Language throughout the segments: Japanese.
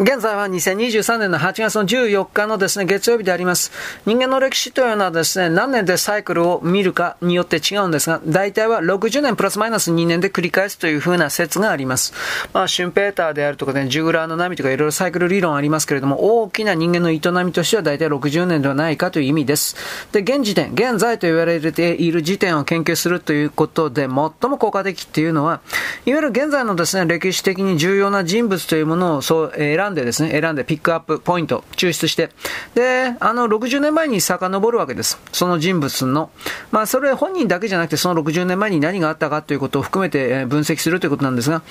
現在は2023年の8月の14日のですね、月曜日であります。人間の歴史というのはですね、何年でサイクルを見るかによって違うんですが、大体は60年プラスマイナス2年で繰り返すという風な説があります。まあ、シュンペーターであるとかね、ジュグラーの波とかいろいろサイクル理論ありますけれども、大きな人間の営みとしては大体60年ではないかという意味です。で、現時点、現在と言われている時点を研究するということで、最も効果的っていうのは、いわゆる現在のですね、歴史的に重要な人物というものをそう選んでですね、選んでピックアップポイント、抽出して、で、あの、60年前に遡るわけです。その人物の。まあ、それ本人だけじゃなくて、その60年前に何があったかということを含めて分析するということなんですが、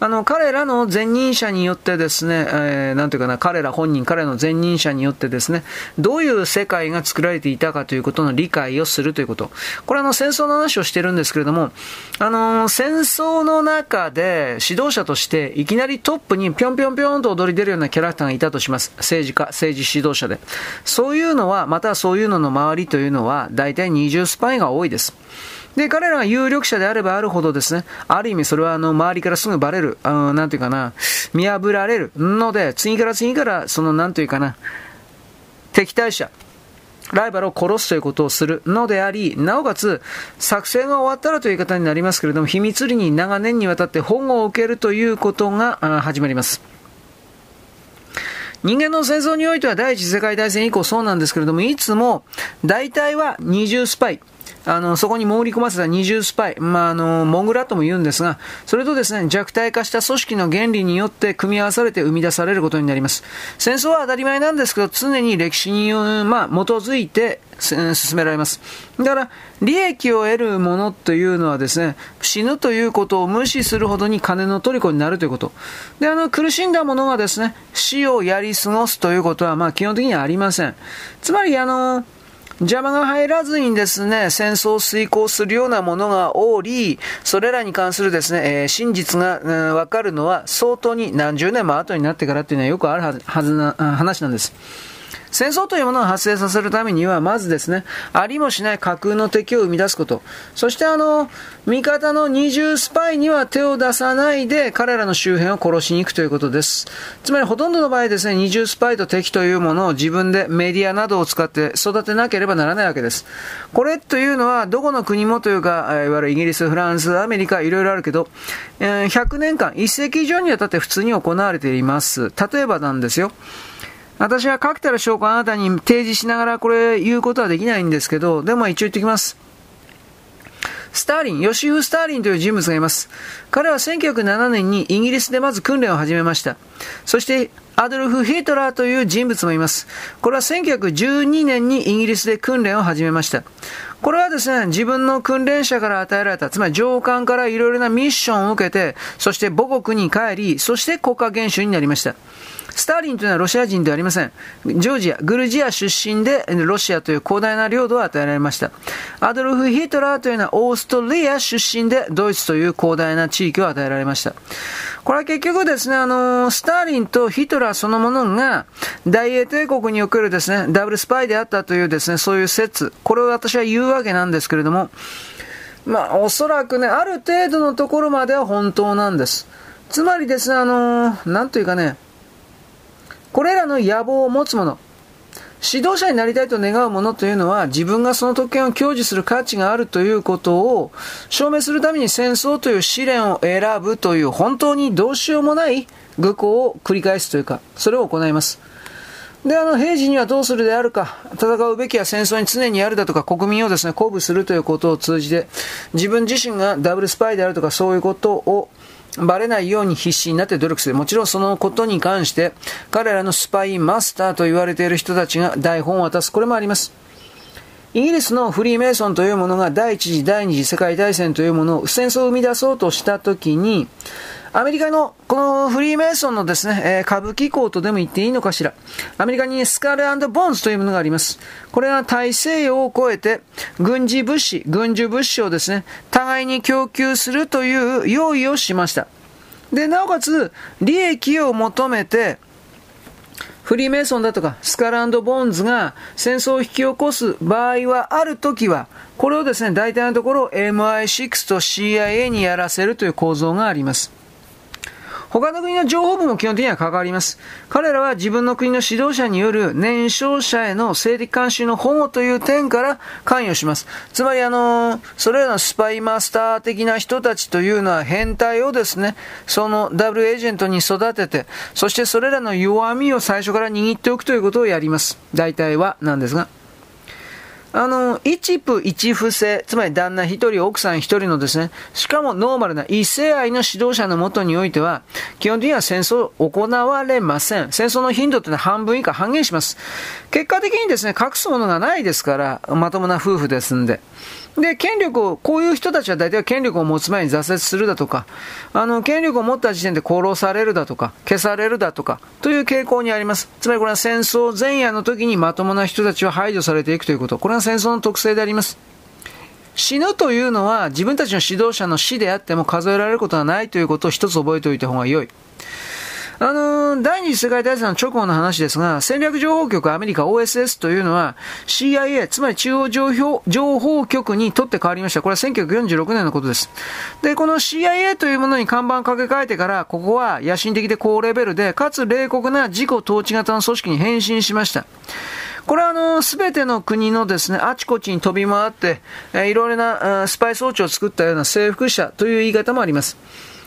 あの、彼らの前任者によってですね、えー、なんていうかな、彼ら本人、彼の前任者によってですね、どういう世界が作られていたかということの理解をするということ。これあの、戦争の話をしてるんですけれども、あの、戦争の中で指導者としていきなりトップにぴょんぴょんぴょんと踊り出るようなキャラクターがいたとします。政治家、政治指導者で。そういうのは、またそういうのの周りというのは、大体二重スパイが多いです。で、彼らが有力者であればあるほどですね、ある意味それはあの、周りからすぐバレる、あの、なんていうかな、見破られるので、次から次から、その、なんていうかな、敵対者、ライバルを殺すということをするのであり、なおかつ、作戦が終わったらという言い方になりますけれども、秘密裏に長年にわたって保護を受けるということが始まります。人間の戦争においては第一次世界大戦以降そうなんですけれども、いつも大体は二重スパイ、あの、そこに潜り込ませた二重スパイ、まあ、あの、モグラとも言うんですが、それとですね、弱体化した組織の原理によって組み合わされて生み出されることになります。戦争は当たり前なんですけど、常に歴史に、まあ、基づいて進められます。だから、利益を得るものというのはですね、死ぬということを無視するほどに金の虜になるということ。で、あの、苦しんだ者がですね、死をやり過ごすということは、まあ、基本的にはありません。つまり、あの、邪魔が入らずにですね、戦争を遂行するようなものがおり、それらに関するですね、えー、真実が、うん、わかるのは相当に何十年も後になってからっていうのはよくあるはずな話なんです。戦争というものを発生させるためには、まずですね、ありもしない架空の敵を生み出すこと。そしてあの、味方の二重スパイには手を出さないで、彼らの周辺を殺しに行くということです。つまりほとんどの場合ですね、二重スパイと敵というものを自分でメディアなどを使って育てなければならないわけです。これというのは、どこの国もというか、いわゆるイギリス、フランス、アメリカ、いろいろあるけど、100年間、1世紀以上にわたって普通に行われています。例えばなんですよ。私は確たる証拠をあなたに提示しながらこれ言うことはできないんですけど、でも一応言ってきます。スターリン、ヨシフ・スターリンという人物がいます。彼は1907年にイギリスでまず訓練を始めました。そして、アドルフ・ヒトラーという人物もいます。これは1912年にイギリスで訓練を始めました。これはですね、自分の訓練者から与えられた、つまり上官からいろいろなミッションを受けて、そして母国に帰り、そして国家元首になりました。スターリンというのはロシア人ではありません。ジョージア、グルジア出身でロシアという広大な領土を与えられました。アドルフ・ヒトラーというのはオーストリア出身でドイツという広大な地域を与えられました。これは結局ですね、あの、スターリンとヒトラーそのものが大英帝国におけるですね、ダブルスパイであったというですね、そういう説、これを私は言うわけなんですけれども、まあ、おそらくね、ある程度のところまでは本当なんです。つまりですね、あの、なんというかね、これらの野望を持つ者、指導者になりたいと願う者というのは自分がその特権を享受する価値があるということを証明するために戦争という試練を選ぶという本当にどうしようもない愚行を繰り返すというか、それを行います。で、あの、平時にはどうするであるか、戦うべきは戦争に常にやるだとか、国民をですね、鼓舞するということを通じて、自分自身がダブルスパイであるとか、そういうことをバレないように必死になって努力する。もちろんそのことに関して、彼らのスパイマスターと言われている人たちが台本を渡す。これもあります。イギリスのフリーメイソンというものが第一次、第二次世界大戦というものを、戦争を生み出そうとしたときに、アメリカのこのフリーメイソンのですね、えー、歌舞伎校とでも言っていいのかしら。アメリカにスカルボンズというものがあります。これは大西洋を超えて軍事物資、軍需物資をですね、互いに供給するという用意をしました。で、なおかつ、利益を求めて、フリーメイソンだとか、スカランド・ボンズが戦争を引き起こす場合はあるときは、これをですね、大体のところ MI6 と CIA にやらせるという構造があります。他の国の情報部も基本的には関わります。彼らは自分の国の指導者による年少者への性的監視の保護という点から関与します。つまりあの、それらのスパイマスター的な人たちというのは変態をですね、そのダブルエージェントに育てて、そしてそれらの弱みを最初から握っておくということをやります。大体はなんですが。あの、一夫一夫制、つまり旦那一人、奥さん一人のですね、しかもノーマルな異性愛の指導者のもとにおいては、基本的には戦争行われません。戦争の頻度ってのは半分以下半減します。結果的にですね、隠すものがないですから、まともな夫婦ですんで。で、権力を、こういう人たちは大体権力を持つ前に挫折するだとか、あの、権力を持った時点で殺されるだとか、消されるだとか、という傾向にあります。つまりこれは戦争前夜の時にまともな人たちは排除されていくということ。これは戦争の特性であります。死ぬというのは自分たちの指導者の死であっても数えられることはないということを一つ覚えておいた方が良い。あの、第二次世界大戦の直後の話ですが、戦略情報局アメリカ OSS というのは CIA、つまり中央情報局にとって変わりました。これは1946年のことです。で、この CIA というものに看板を掛け替えてから、ここは野心的で高レベルで、かつ冷酷な自己統治型の組織に変身しました。これはあの、すべての国のですね、あちこちに飛び回って、えー、いろいろなスパイ装置を作ったような征服者という言い方もあります。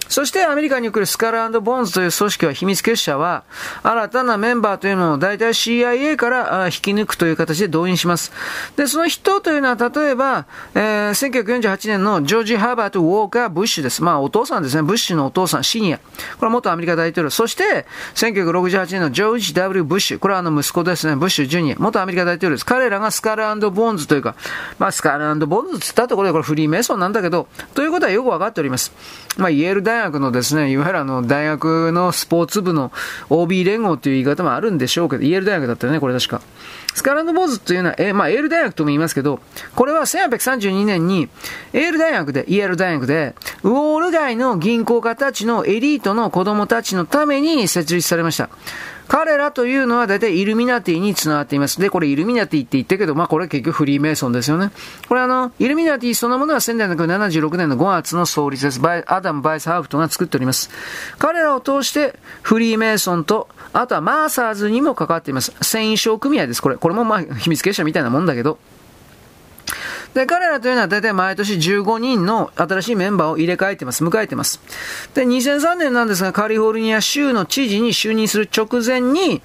そしてアメリカに来るスカルボーンズという組織は秘密結社は、新たなメンバーというのを大体 CIA から引き抜くという形で動員します。で、その人というのは例えば、えー、1948年のジョージ・ハーバート・ウォーカー・ブッシュです。まあお父さんですね。ブッシュのお父さん、シニア。これは元アメリカ大統領。そして、1968年のジョージ・ W・ ブッシュ。これはあの息子ですね。ブッシュ・ジュニア。元アメリカ大統領です。彼らがスカルボーンズというか、まあスカルボーンズって言ったところでこれフリーメイソンなんだけど、ということはよくわかっております。まあイェール大大学のですね、いわゆるあの、大学のスポーツ部の OB 連合という言い方もあるんでしょうけど、イェール大学だったよね、これ確か。スカランドボーズというのは、えまあ、エール大学とも言いますけど、これは1832年に、エール大学で、イェール大学で、ウォール街の銀行家たちのエリートの子供たちのために設立されました。彼らというのは大体イルミナティに繋がっています。で、これイルミナティって言ったけど、まあこれ結局フリーメイソンですよね。これあの、イルミナティそのものは1776年の5月の創立です。バイアダム・ヴァイスハウプトが作っております。彼らを通してフリーメイソンと、あとはマーサーズにも関わっています。繊維商組合です。これ。これもまあ秘密結社みたいなもんだけど。で、彼らというのは大体毎年15人の新しいメンバーを入れ替えてます。迎えてます。で、2003年なんですが、カリフォルニア州の知事に就任する直前に、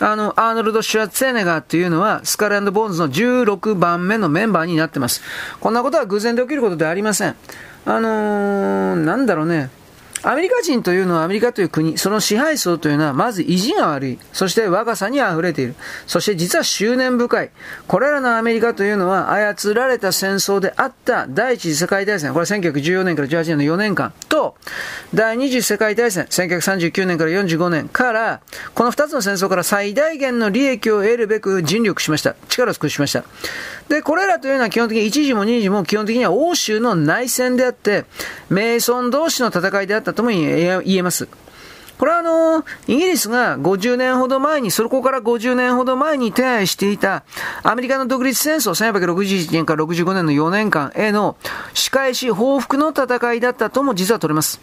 あの、アーノルド・シュワルツェネッガーというのは、スカル・アンド・ボーンズの16番目のメンバーになってます。こんなことは偶然で起きることではありません。あのー、なんだろうね。アメリカ人というのはアメリカという国、その支配層というのはまず意地が悪い。そして若さに溢れている。そして実は執念深い。これらのアメリカというのは操られた戦争であった第一次世界大戦、これは1914年から18年の4年間と、第二次世界大戦、1939年から45年から、この2つの戦争から最大限の利益を得るべく尽力しました。力を尽くしました。で、これらというのは基本的に1時も2時も基本的には欧州の内戦であって、名村同士の戦いであったとも言えます。これはあの、イギリスが50年ほど前に、そこから50年ほど前に手配していた、アメリカの独立戦争1861年から65年の4年間への仕返し報復の戦いだったとも実は取れます。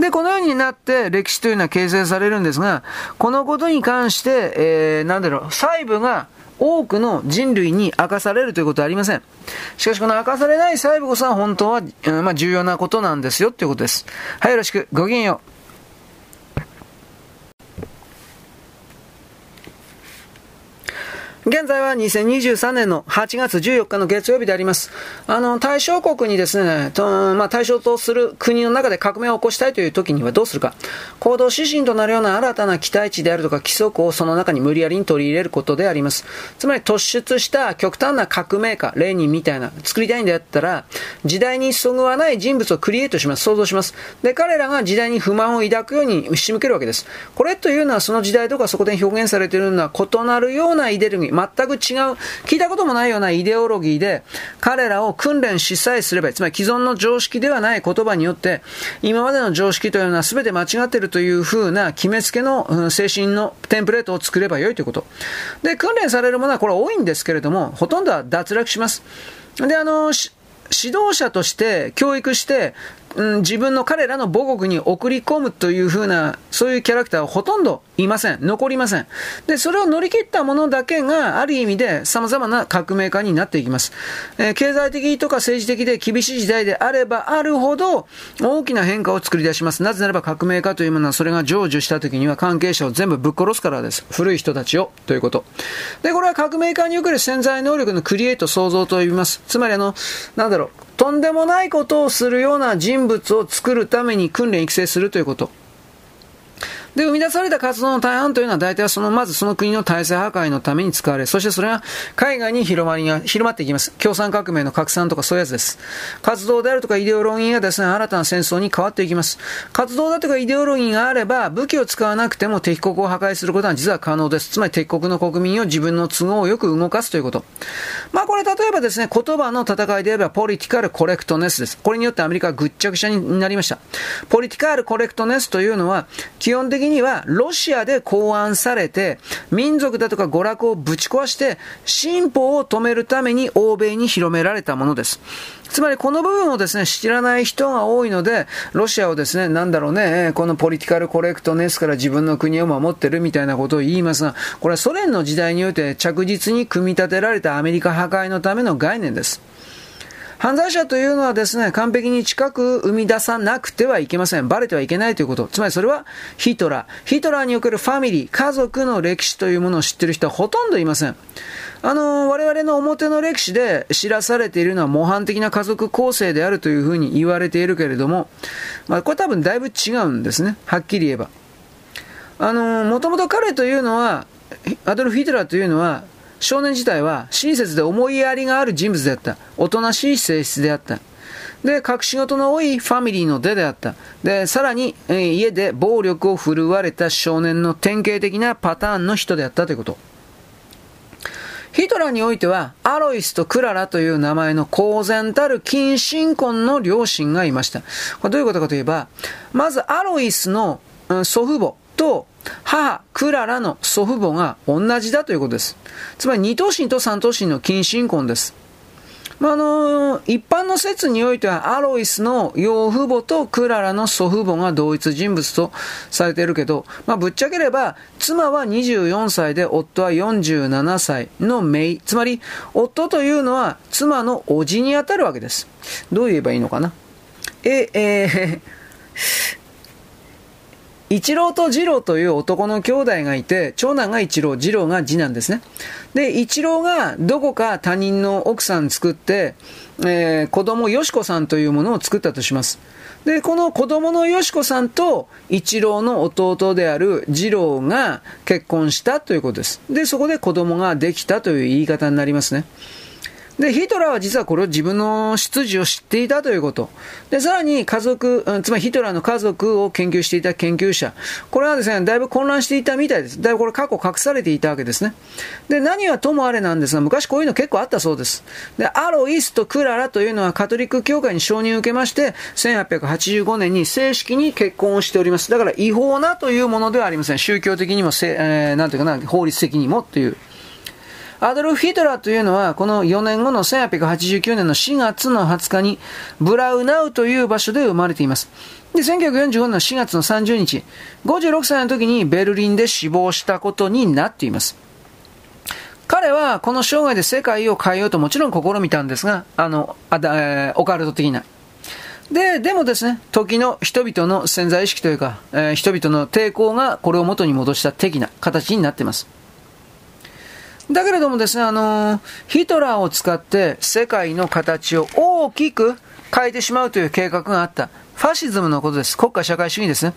で、このようになって歴史というのは形成されるんですが、このことに関して、えー、なんだろう、細部が多くの人類に明かされるということはありません。しかしこの明かされない細部こそは本当は、まあ、重要なことなんですよということです。はい、よろしく。ごきげんよう。現在は2023年の8月14日の月曜日であります。あの、対象国にですね、とまあ、対象とする国の中で革命を起こしたいという時にはどうするか。行動指針となるような新たな期待値であるとか規則をその中に無理やりに取り入れることであります。つまり突出した極端な革命家、レーニンみたいな、作りたいんであったら、時代にそぐわない人物をクリエイトします。想像します。で、彼らが時代に不満を抱くように仕向けるわけです。これというのはその時代とかそこで表現されているのは異なるようなイデルギー、全く違う、聞いたこともないようなイデオロギーで、彼らを訓練しさえすれば、つまり既存の常識ではない言葉によって、今までの常識というのは全て間違っているというふうな決めつけの精神のテンプレートを作ればよいということ。で、訓練されるものはこれ多いんですけれども、ほとんどは脱落します。で、あの、指導者として教育して、うん、自分の彼らの母国に送り込むというふうな、そういうキャラクターはほとんどいません。残りません。で、それを乗り切ったものだけが、ある意味で様々な革命家になっていきます。えー、経済的とか政治的で厳しい時代であればあるほど、大きな変化を作り出します。なぜならば革命家というものは、それが成就した時には関係者を全部ぶっ殺すからです。古い人たちを、ということ。で、これは革命家における潜在能力のクリエイト創造と呼びます。つまりあの、なんだろう、とんでもないことをするような人物を作るために訓練育成するということ。で、生み出された活動の大半というのは大体はその、まずその国の体制破壊のために使われ、そしてそれが海外に広まりが、広まっていきます。共産革命の拡散とかそういうやつです。活動であるとかイデオロギーがですね、新たな戦争に変わっていきます。活動だとかイデオロギーがあれば、武器を使わなくても敵国を破壊することは実は可能です。つまり敵国の国民を自分の都合をよく動かすということ。まあこれ例えばですね、言葉の戦いで言えば、ポリティカルコレクトネスです。これによってアメリカはぐっちゃぐちゃになりました。ポリティカルコレクトネスというのは、基本的ににはロシアで考案されて、民族だとか娯楽をぶち壊して、進歩を止めるために欧米に広められたものです。つまりこの部分をですね、知らない人が多いので、ロシアをですね、なんだろうね、このポリティカルコレクトネスから自分の国を守ってるみたいなことを言いますが、これはソ連の時代において着実に組み立てられたアメリカ破壊のための概念です。犯罪者というのはですね、完璧に近く生み出さなくてはいけません。バレてはいけないということ。つまりそれはヒトラー。ヒトラーにおけるファミリー、家族の歴史というものを知ってる人はほとんどいません。あの、我々の表の歴史で知らされているのは模範的な家族構成であるというふうに言われているけれども、まあ、これ多分だいぶ違うんですね。はっきり言えば。あの、もともと彼というのは、アドルフ・ヒトラーというのは、少年自体は親切で思いやりがある人物であった。おとなしい性質であった。で、隠し事の多いファミリーの出であった。で、さらに、えー、家で暴力を振るわれた少年の典型的なパターンの人であったということ。ヒトラーにおいては、アロイスとクララという名前の公然たる近親婚の両親がいました。これどういうことかといえば、まずアロイスの、うん、祖父母と母、クララの祖父母が同じだということです。つまり二頭身と三頭身の近親婚です。まあ、あの一般の説においては、アロイスの養父母とクララの祖父母が同一人物とされているけど、まあ、ぶっちゃければ、妻は24歳で夫は47歳の姪。つまり、夫というのは妻の叔父にあたるわけです。どう言えばいいのかな？え、えー一郎と二郎という男の兄弟がいて、長男が一郎、二郎が次男ですね。で、一郎がどこか他人の奥さん作って、えー、子供よしこさんというものを作ったとします。で、この子供のよしこさんと一郎の弟である二郎が結婚したということです。で、そこで子供ができたという言い方になりますね。で、ヒトラーは実はこれを自分の出自を知っていたということ。で、さらに家族、つまりヒトラーの家族を研究していた研究者。これはですね、だいぶ混乱していたみたいです。だいぶこれ過去隠されていたわけですね。で、何はともあれなんですが、昔こういうの結構あったそうです。で、アロイスとクララというのはカトリック教会に承認を受けまして、1885年に正式に結婚をしております。だから違法なというものではありません。宗教的にも、えー、なんていうかな、法律的にもという。アドルフ・ヒトラーというのは、この4年後の1889年の4月の20日に、ブラウナウという場所で生まれています。で、1945年の4月の30日、56歳の時にベルリンで死亡したことになっています。彼はこの生涯で世界を変えようともちろん試みたんですが、あの、あだえー、オカルト的な。で、でもですね、時の人々の潜在意識というか、えー、人々の抵抗がこれを元に戻した的な形になっています。だけれどもですね、あのヒトラーを使って世界の形を大きく変えてしまうという計画があった。ファシズムのことです。国家社会主義ですね。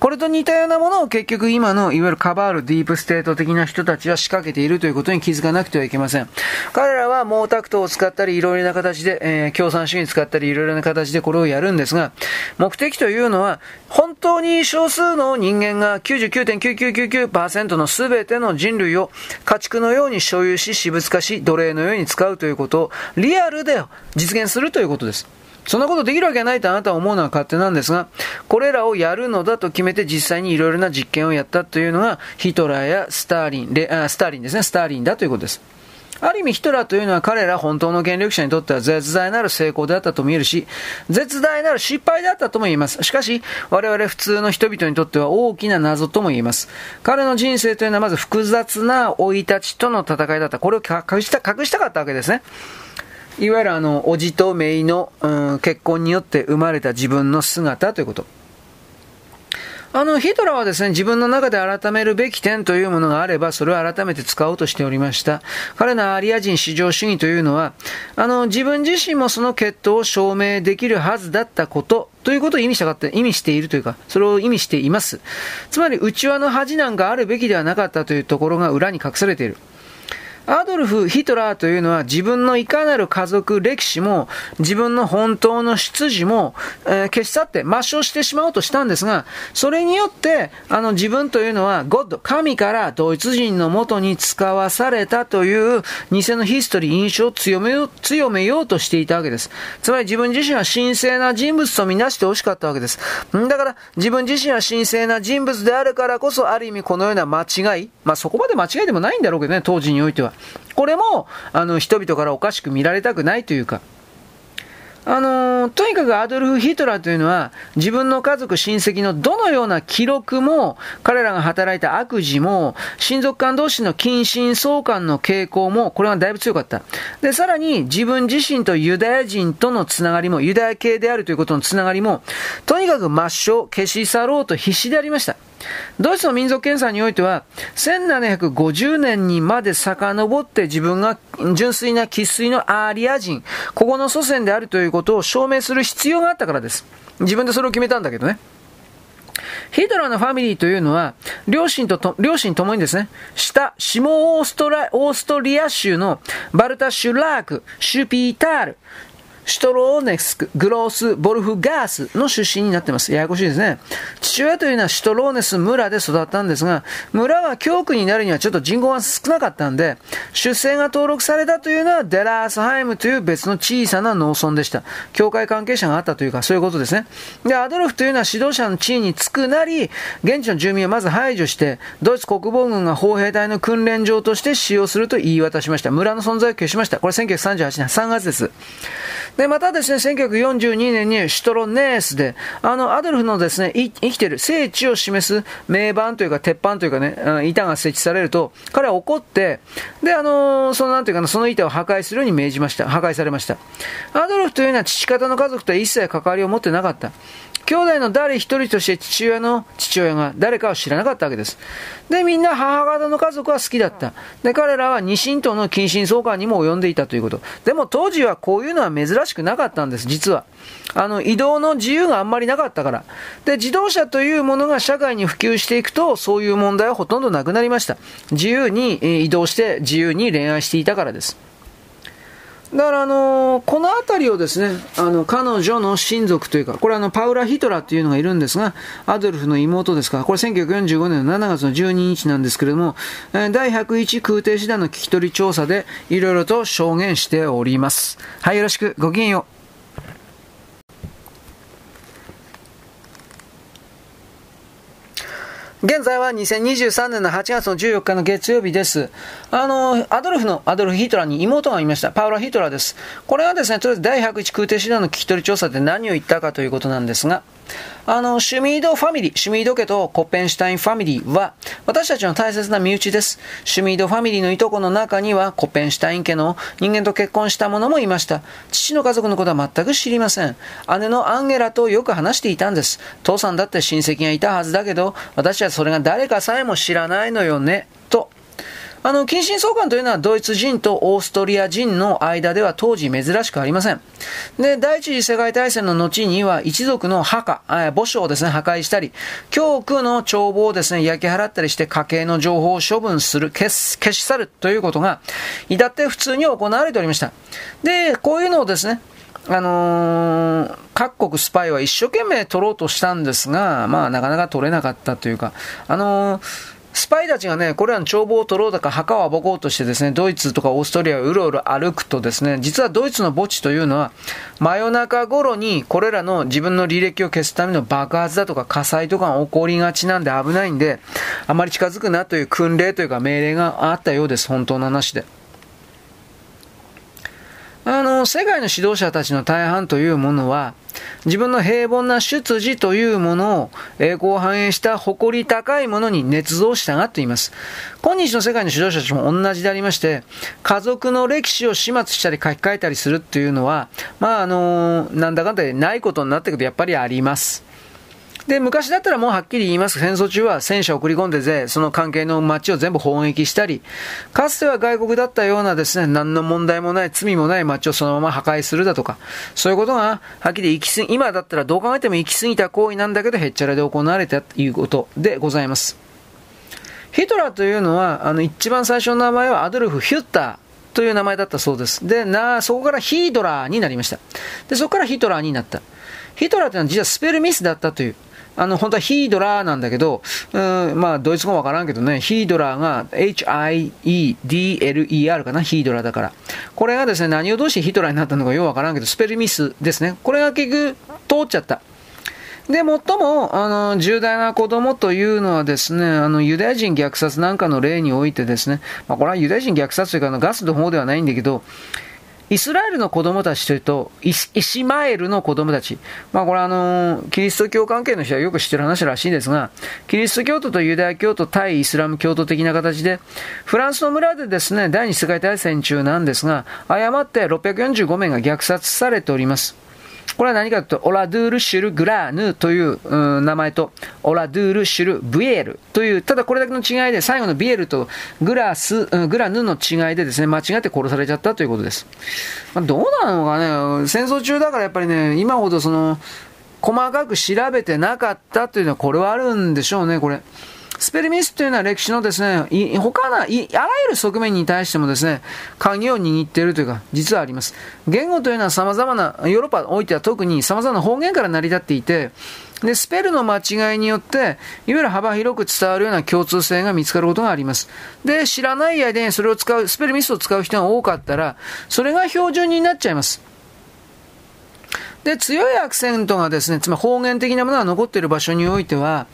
これと似たようなものを結局今のいわゆるカバールディープステート的な人たちは仕掛けているということに気づかなくてはいけません。彼らは毛沢東を使ったりいろいろな形で、えー、共産主義使ったりいろいろな形でこれをやるんですが、目的というのは本当に少数の人間が99.9999%の全ての人類を家畜のように所有し私物化し奴隷のように使うということをリアルで実現するということです。そんなことできるわけないとあなたは思うのは勝手なんですが、これらをやるのだと決めて実際にいろいろな実験をやったというのが、ヒトラーやスターリン、レあスターリンですね、スターリンだということです。ある意味ヒトラーというのは彼ら本当の権力者にとっては絶大なる成功であったと見えるし、絶大なる失敗であったとも言えます。しかし、我々普通の人々にとっては大きな謎とも言えます。彼の人生というのはまず複雑な生い立ちとの戦いだった。これを隠した、隠したかったわけですね。いわゆるあの、おじと姪の、うん、結婚によって生まれた自分の姿ということ。あの、ヒトラーはですね、自分の中で改めるべき点というものがあれば、それを改めて使おうとしておりました。彼のアリア人至上主義というのは、あの、自分自身もその血統を証明できるはずだったことということを意味したかった、意味しているというか、それを意味しています。つまり、内輪の恥なんかあるべきではなかったというところが裏に隠されている。アドルフ・ヒトラーというのは自分のいかなる家族歴史も自分の本当の出自も、えー、消し去って抹消してしまおうとしたんですが、それによってあの自分というのはゴッド、神からドイツ人のもとに使わされたという偽のヒストリー、印象を強めよう強めようとしていたわけです。つまり自分自身は神聖な人物とみなしてほしかったわけです。だから自分自身は神聖な人物であるからこそある意味このような間違い、まあそこまで間違いでもないんだろうけどね、当時においては。これも、あの、人々からおかしく見られたくないというか、あのー、とにかくアドルフ・ヒトラーというのは、自分の家族、親戚のどのような記録も、彼らが働いた悪事も、親族間同士の近親相関の傾向も、これはだいぶ強かった。で、さらに、自分自身とユダヤ人とのつながりも、ユダヤ系であるということのつながりも、とにかく抹消、消し去ろうと必死でありました。ドイツの民族検査においては、1750年にまで遡って自分が純粋な生粋のアーリア人、ここの祖先であるということを証明する必要があったからです。自分でそれを決めたんだけどね。ヒトラーのファミリーというのは、両親とと、両親ともにですね、下、下オーストラ、オーストリア州のバルタ・シュラーク、シュピータール、シュトローネスク、グロース、ボルフガースの出身になっています。ややこしいですね。父親というのはシュトローネス村で育ったんですが、村は教区になるにはちょっと人口が少なかったんで、出生が登録されたというのはデラースハイムという別の小さな農村でした。教会関係者があったというか、そういうことですね。で、アドルフというのは指導者の地位につくなり、現地の住民をまず排除して、ドイツ国防軍が砲兵隊の訓練場として使用すると言い渡しました。村の存在を消しました。これ1938年3月です。で、またですね、1942年にシュトロネースで、あの、アドルフのですね、生きてる聖地を示す名板というか、鉄板というかね、板が設置されると、彼は怒って、で、あのそのなんていうかな、その板を破壊するように命じました。破壊されました。アドルフというのは父方の家族とは一切関わりを持ってなかった。兄弟の誰一人として父親の父親が誰かを知らなかったわけです。で、みんな母方の家族は好きだった。で、彼らは二神との近親相関にも及んでいたということ。でも当時はこういうのは珍しくなかったんです、実は。あの、移動の自由があんまりなかったから。で、自動車というものが社会に普及していくと、そういう問題はほとんどなくなりました。自由に移動して自由に恋愛していたからです。だからあのー、この辺りをですね、あの、彼女の親族というか、これあの、パウラ・ヒトラーというのがいるんですが、アドルフの妹ですから、これ1945年の7月の12日なんですけれども、第101空挺師団の聞き取り調査で、いろいろと証言しております。はい、よろしく、ごきげんよう。現在は2023年の8月の14日の月曜日です。あの、アドルフの、アドルフ・ヒトラーに妹がいました。パウラ・ヒトラーです。これはですね、とりあえず第101空挺師団の聞き取り調査で何を言ったかということなんですが、あの、シュミードファミリー、シュミード家とコッペンシュタインファミリーは、私たちの大切な身内です。シュミードファミリーのいとこの中には、コッペンシュタイン家の人間と結婚した者もいました。父の家族のことは全く知りません。姉のアンゲラとよく話していたんです。父さんだって親戚がいたはずだけど、私はそれが誰かさえも知らないのよね、とあの、近親相関というのはドイツ人とオーストリア人の間では当時珍しくありません。で、第一次世界大戦の後には一族の墓、墓所をですね、破壊したり、教区の帳簿をですね、焼き払ったりして家計の情報を処分する、消す、消し去るということが、至って普通に行われておりました。で、こういうのをですね、あのー、各国スパイは一生懸命取ろうとしたんですが、まあ、なかなか取れなかったというか、あのースパイたちがね、これらの帳簿を取ろうとか墓を暴こうとしてですね、ドイツとかオーストリアをうろうろ歩くとですね、実はドイツの墓地というのは、真夜中頃にこれらの自分の履歴を消すための爆発だとか火災とかが起こりがちなんで危ないんで、あまり近づくなという訓令というか命令があったようです、本当の話で。あの世界の指導者たちの大半というものは、自分の平凡な出自というものを栄光を反映した誇り高いものに捏造したがっています。今日の世界の指導者たちも同じでありまして、家族の歴史を始末したり書き換えたりするっていうのは、まああの、なんだかんだでないことになってくるとやっぱりあります。で、昔だったらもうはっきり言います。戦争中は戦車を送り込んでぜ、その関係の街を全部砲撃したり、かつては外国だったようなですね、何の問題もない、罪もない街をそのまま破壊するだとか、そういうことが、はっきり行き過ぎ、今だったらどう考えても行き過ぎた行為なんだけど、へっちゃらで行われたということでございます。ヒトラーというのは、あの、一番最初の名前はアドルフ・ヒュッター。という名前だったそうです。で、な、そこからヒードラーになりました。で、そこからヒトラーになった。ヒトラーというのは実はスペルミスだったという。あの、本当はヒードラーなんだけど、うん、まあ、ドイツ語わからんけどね、ヒードラーが H-I-E-D-L-E-R かな、ヒードラーだから。これがですね、何をどうしてヒトラーになったのかようわからんけど、スペルミスですね。これが結局、通っちゃった。で、最も、あの、重大な子供というのはですね、あの、ユダヤ人虐殺なんかの例においてですね、まあ、これはユダヤ人虐殺というか、ガスの方ではないんだけど、イスラエルの子供たちというと、イシマエルの子供たち。まあこれあの、キリスト教関係の人はよく知ってる話らしいんですが、キリスト教徒とユダヤ教徒対イスラム教徒的な形で、フランスの村でですね、第二次世界大戦中なんですが、誤って645名が虐殺されております。これは何かというと、オラドゥール・シュル・グラーヌという、う名前と、オラドゥール・シュル・ブエールという、ただこれだけの違いで、最後のビエルとグラス、グラヌの違いでですね、間違って殺されちゃったということです。まあ、どうなのかね、戦争中だからやっぱりね、今ほどその、細かく調べてなかったというのは、これはあるんでしょうね、これ。スペルミスというのは歴史のですね、他の、あらゆる側面に対してもですね、鍵を握っているというか、実はあります。言語というのは様々な、ヨーロッパにおいては特に様々な方言から成り立っていて、で、スペルの間違いによって、いわゆる幅広く伝わるような共通性が見つかることがあります。で、知らない間にそれを使う、スペルミスを使う人が多かったら、それが標準になっちゃいます。で、強いアクセントがですね、つまり方言的なものが残っている場所においては、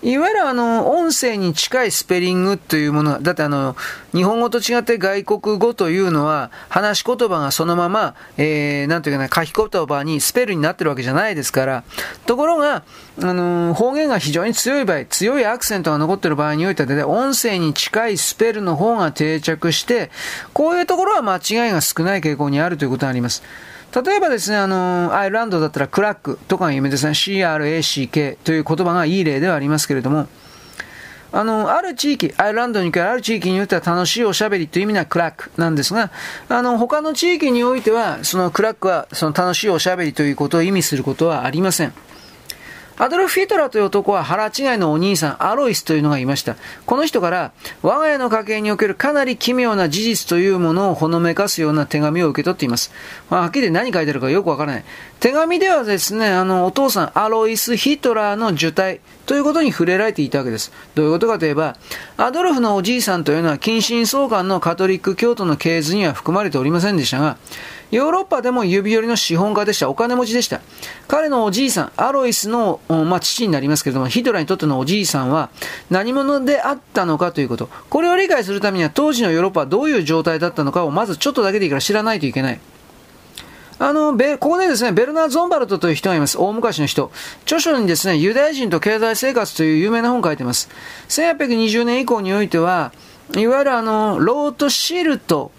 いわゆるあの、音声に近いスペリングというものだってあの、日本語と違って外国語というのは、話し言葉がそのまま、えー、なんていうかな、書き言葉にスペルになってるわけじゃないですから、ところが、あの、方言が非常に強い場合、強いアクセントが残ってる場合においては、音声に近いスペルの方が定着して、こういうところは間違いが少ない傾向にあるということがあります。例えばですね、あの、アイルランドだったらクラックとかが有名ですね、CRACK という言葉がいい例ではありますけれども、あの、ある地域、アイルランドにおけるある地域によっては楽しいおしゃべりという意味ではクラックなんですが、あの、他の地域においては、そのクラックはその楽しいおしゃべりということを意味することはありません。アドルフ・ヒトラーという男は腹違いのお兄さん、アロイスというのがいました。この人から、我が家の家系におけるかなり奇妙な事実というものをほのめかすような手紙を受け取っています。まあ、はっきり何書いてあるかよくわからない。手紙ではですね、あの、お父さん、アロイス・ヒトラーの受胎ということに触れられていたわけです。どういうことかといえば、アドルフのおじいさんというのは近親相関のカトリック教徒の系図には含まれておりませんでしたが、ヨーロッパでも指折りの資本家でした。お金持ちでした。彼のおじいさん、アロイスの、まあ、父になりますけれども、ヒトラーにとってのおじいさんは何者であったのかということ。これを理解するためには当時のヨーロッパはどういう状態だったのかをまずちょっとだけでいいから知らないといけない。あの、べここでですね、ベルナー・ゾンバルトという人がいます。大昔の人。著書にですね、ユダヤ人と経済生活という有名な本を書いてます。1820年以降においては、いわゆるあの、ロートシルト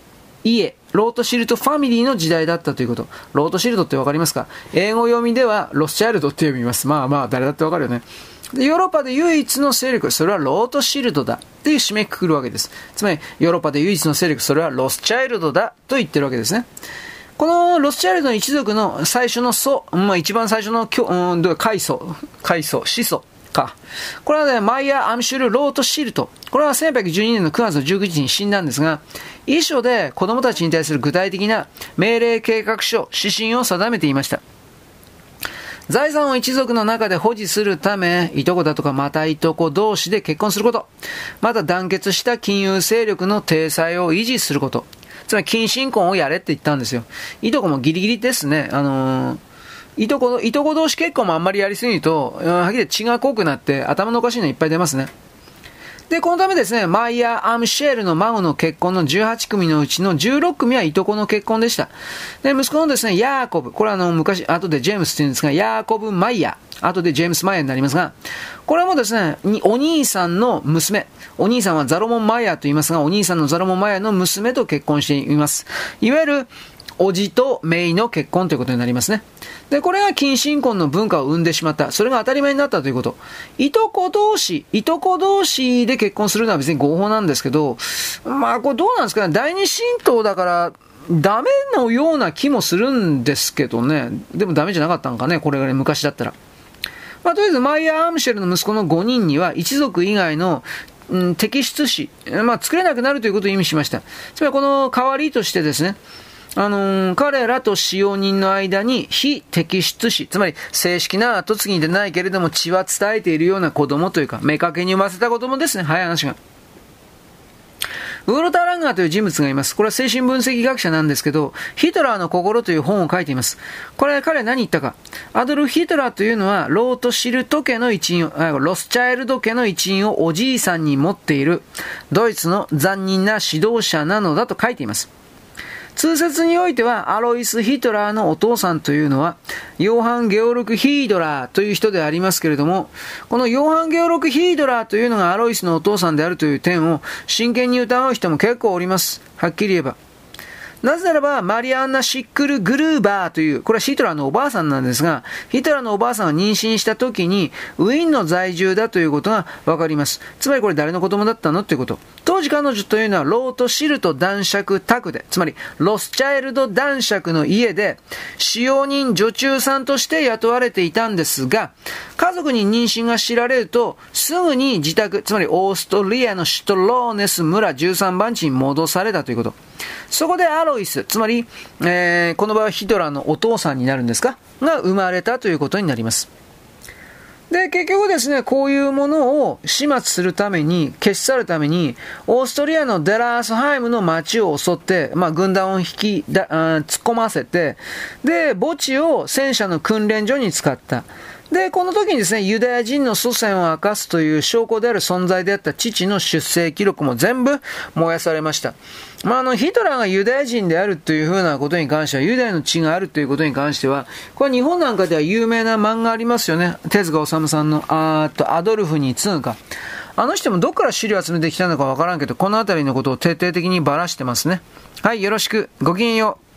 家、ロートシールトファミリーの時代だったということ。ロートシールトってわかりますか？英語読みではロスチャイルドって読みます。まあまあ、誰だってわかるよね。でヨーロッパで唯一の勢力、それはロートシールトだっていう締めくくるわけです。つまり、ヨーロッパで唯一の勢力、それはロスチャイルドだと言ってるわけですね。このロスチャイルドの一族の最初の祖、まあ一番最初の、うん、階層、階層、始祖か。これはね、マイヤー・アムシュル・ロートシールト。これは1812年の9月の19日に死んだんですが、遺書で子供たちに対する具体的な命令計画書、指針を定めていました。財産を一族の中で保持するため、いとこだとかまたいとこ同士で結婚すること。また団結した金融勢力の体裁を維持すること。つまり近親婚をやれって言ったんですよ。いとこもギリギリですね。あのーいとこ、いとこ同士結婚もあんまりやりすぎると、はっきり血が濃くなって頭のおかしいのいっぱい出ますね。で、このためですね、マイヤー・アームシェールの孫の結婚の18組のうちの16組はいとこの結婚でした。で、息子のですね、ヤーコブ、これはあの、昔、後でジェームスって言うんですが、ヤーコブ・マイヤー、後でジェームス・マイヤーになりますが、これもですね、お兄さんの娘、お兄さんはザロモン・マイヤーと言いますが、お兄さんのザロモン・マイヤーの娘と結婚しています。いわゆる、おじと姪の結婚ということになりますね。で、これが近親婚の文化を生んでしまった。それが当たり前になったということ。いとこ同士、いとこ同士で結婚するのは別に合法なんですけど、まあ、これどうなんですかね。第二神道だから、ダメのような気もするんですけどね。でもダメじゃなかったんかね。これがね、昔だったら。まあ、とりあえず、マイヤー・アームシェルの息子の5人には、一族以外の、うん、摘出し、まあ、作れなくなるということを意味しました。つまり、この代わりとしてですね、あのー、彼らと使用人の間に非摘出子、つまり正式な後継ぎでないけれども血は伝えているような子供というか、目けに産ませた子供ですね、早い話が。ウルタ・ランガーという人物がいます。これは精神分析学者なんですけど、ヒトラーの心という本を書いています。これ彼は何言ったか。アドルフ・ヒトラーというのは、ロートシルト家の一員を、ロスチャイルド家の一員をおじいさんに持っている、ドイツの残忍な指導者なのだと書いています。通説においては、アロイス・ヒトラーのお父さんというのは、ヨーハン・ゲオルク・ヒードラーという人でありますけれども、このヨーハン・ゲオルク・ヒードラーというのがアロイスのお父さんであるという点を真剣に疑う人も結構おります。はっきり言えば。なぜならば、マリアンナ・シックル・グルーバーという、これはヒトラーのおばあさんなんですが、ヒトラーのおばあさんが妊娠した時に、ウィーンの在住だということがわかります。つまりこれ誰の子供だったのということ。当時彼女というのは、ロート・シルト男爵宅で、つまり、ロスチャイルド男爵の家で、使用人女中さんとして雇われていたんですが、家族に妊娠が知られると、すぐに自宅、つまりオーストリアの首都ローネス村13番地に戻されたということ。そこでアロイス、つまり、えー、この場合はヒトラーのお父さんになるんですか？が生まれたということになります。で、結局ですね、こういうものを始末するために、消し去るために、オーストリアのデラースハイムの町を襲って、まあ、軍団を引きだ、突っ込ませて、で、墓地を戦車の訓練所に使った。で、この時にですね、ユダヤ人の祖先を明かすという証拠である存在であった父の出生記録も全部燃やされました。まあ、あの、ヒトラーがユダヤ人であるというふうなことに関しては、ユダヤの血があるということに関しては、これ日本なんかでは有名な漫画ありますよね。手塚治虫さんの、あーと、アドルフに次ぐか。あの人もどっから資料集めてきたのかわからんけど、このあたりのことを徹底的にばらしてますね。はい、よろしく。ごきげんよう。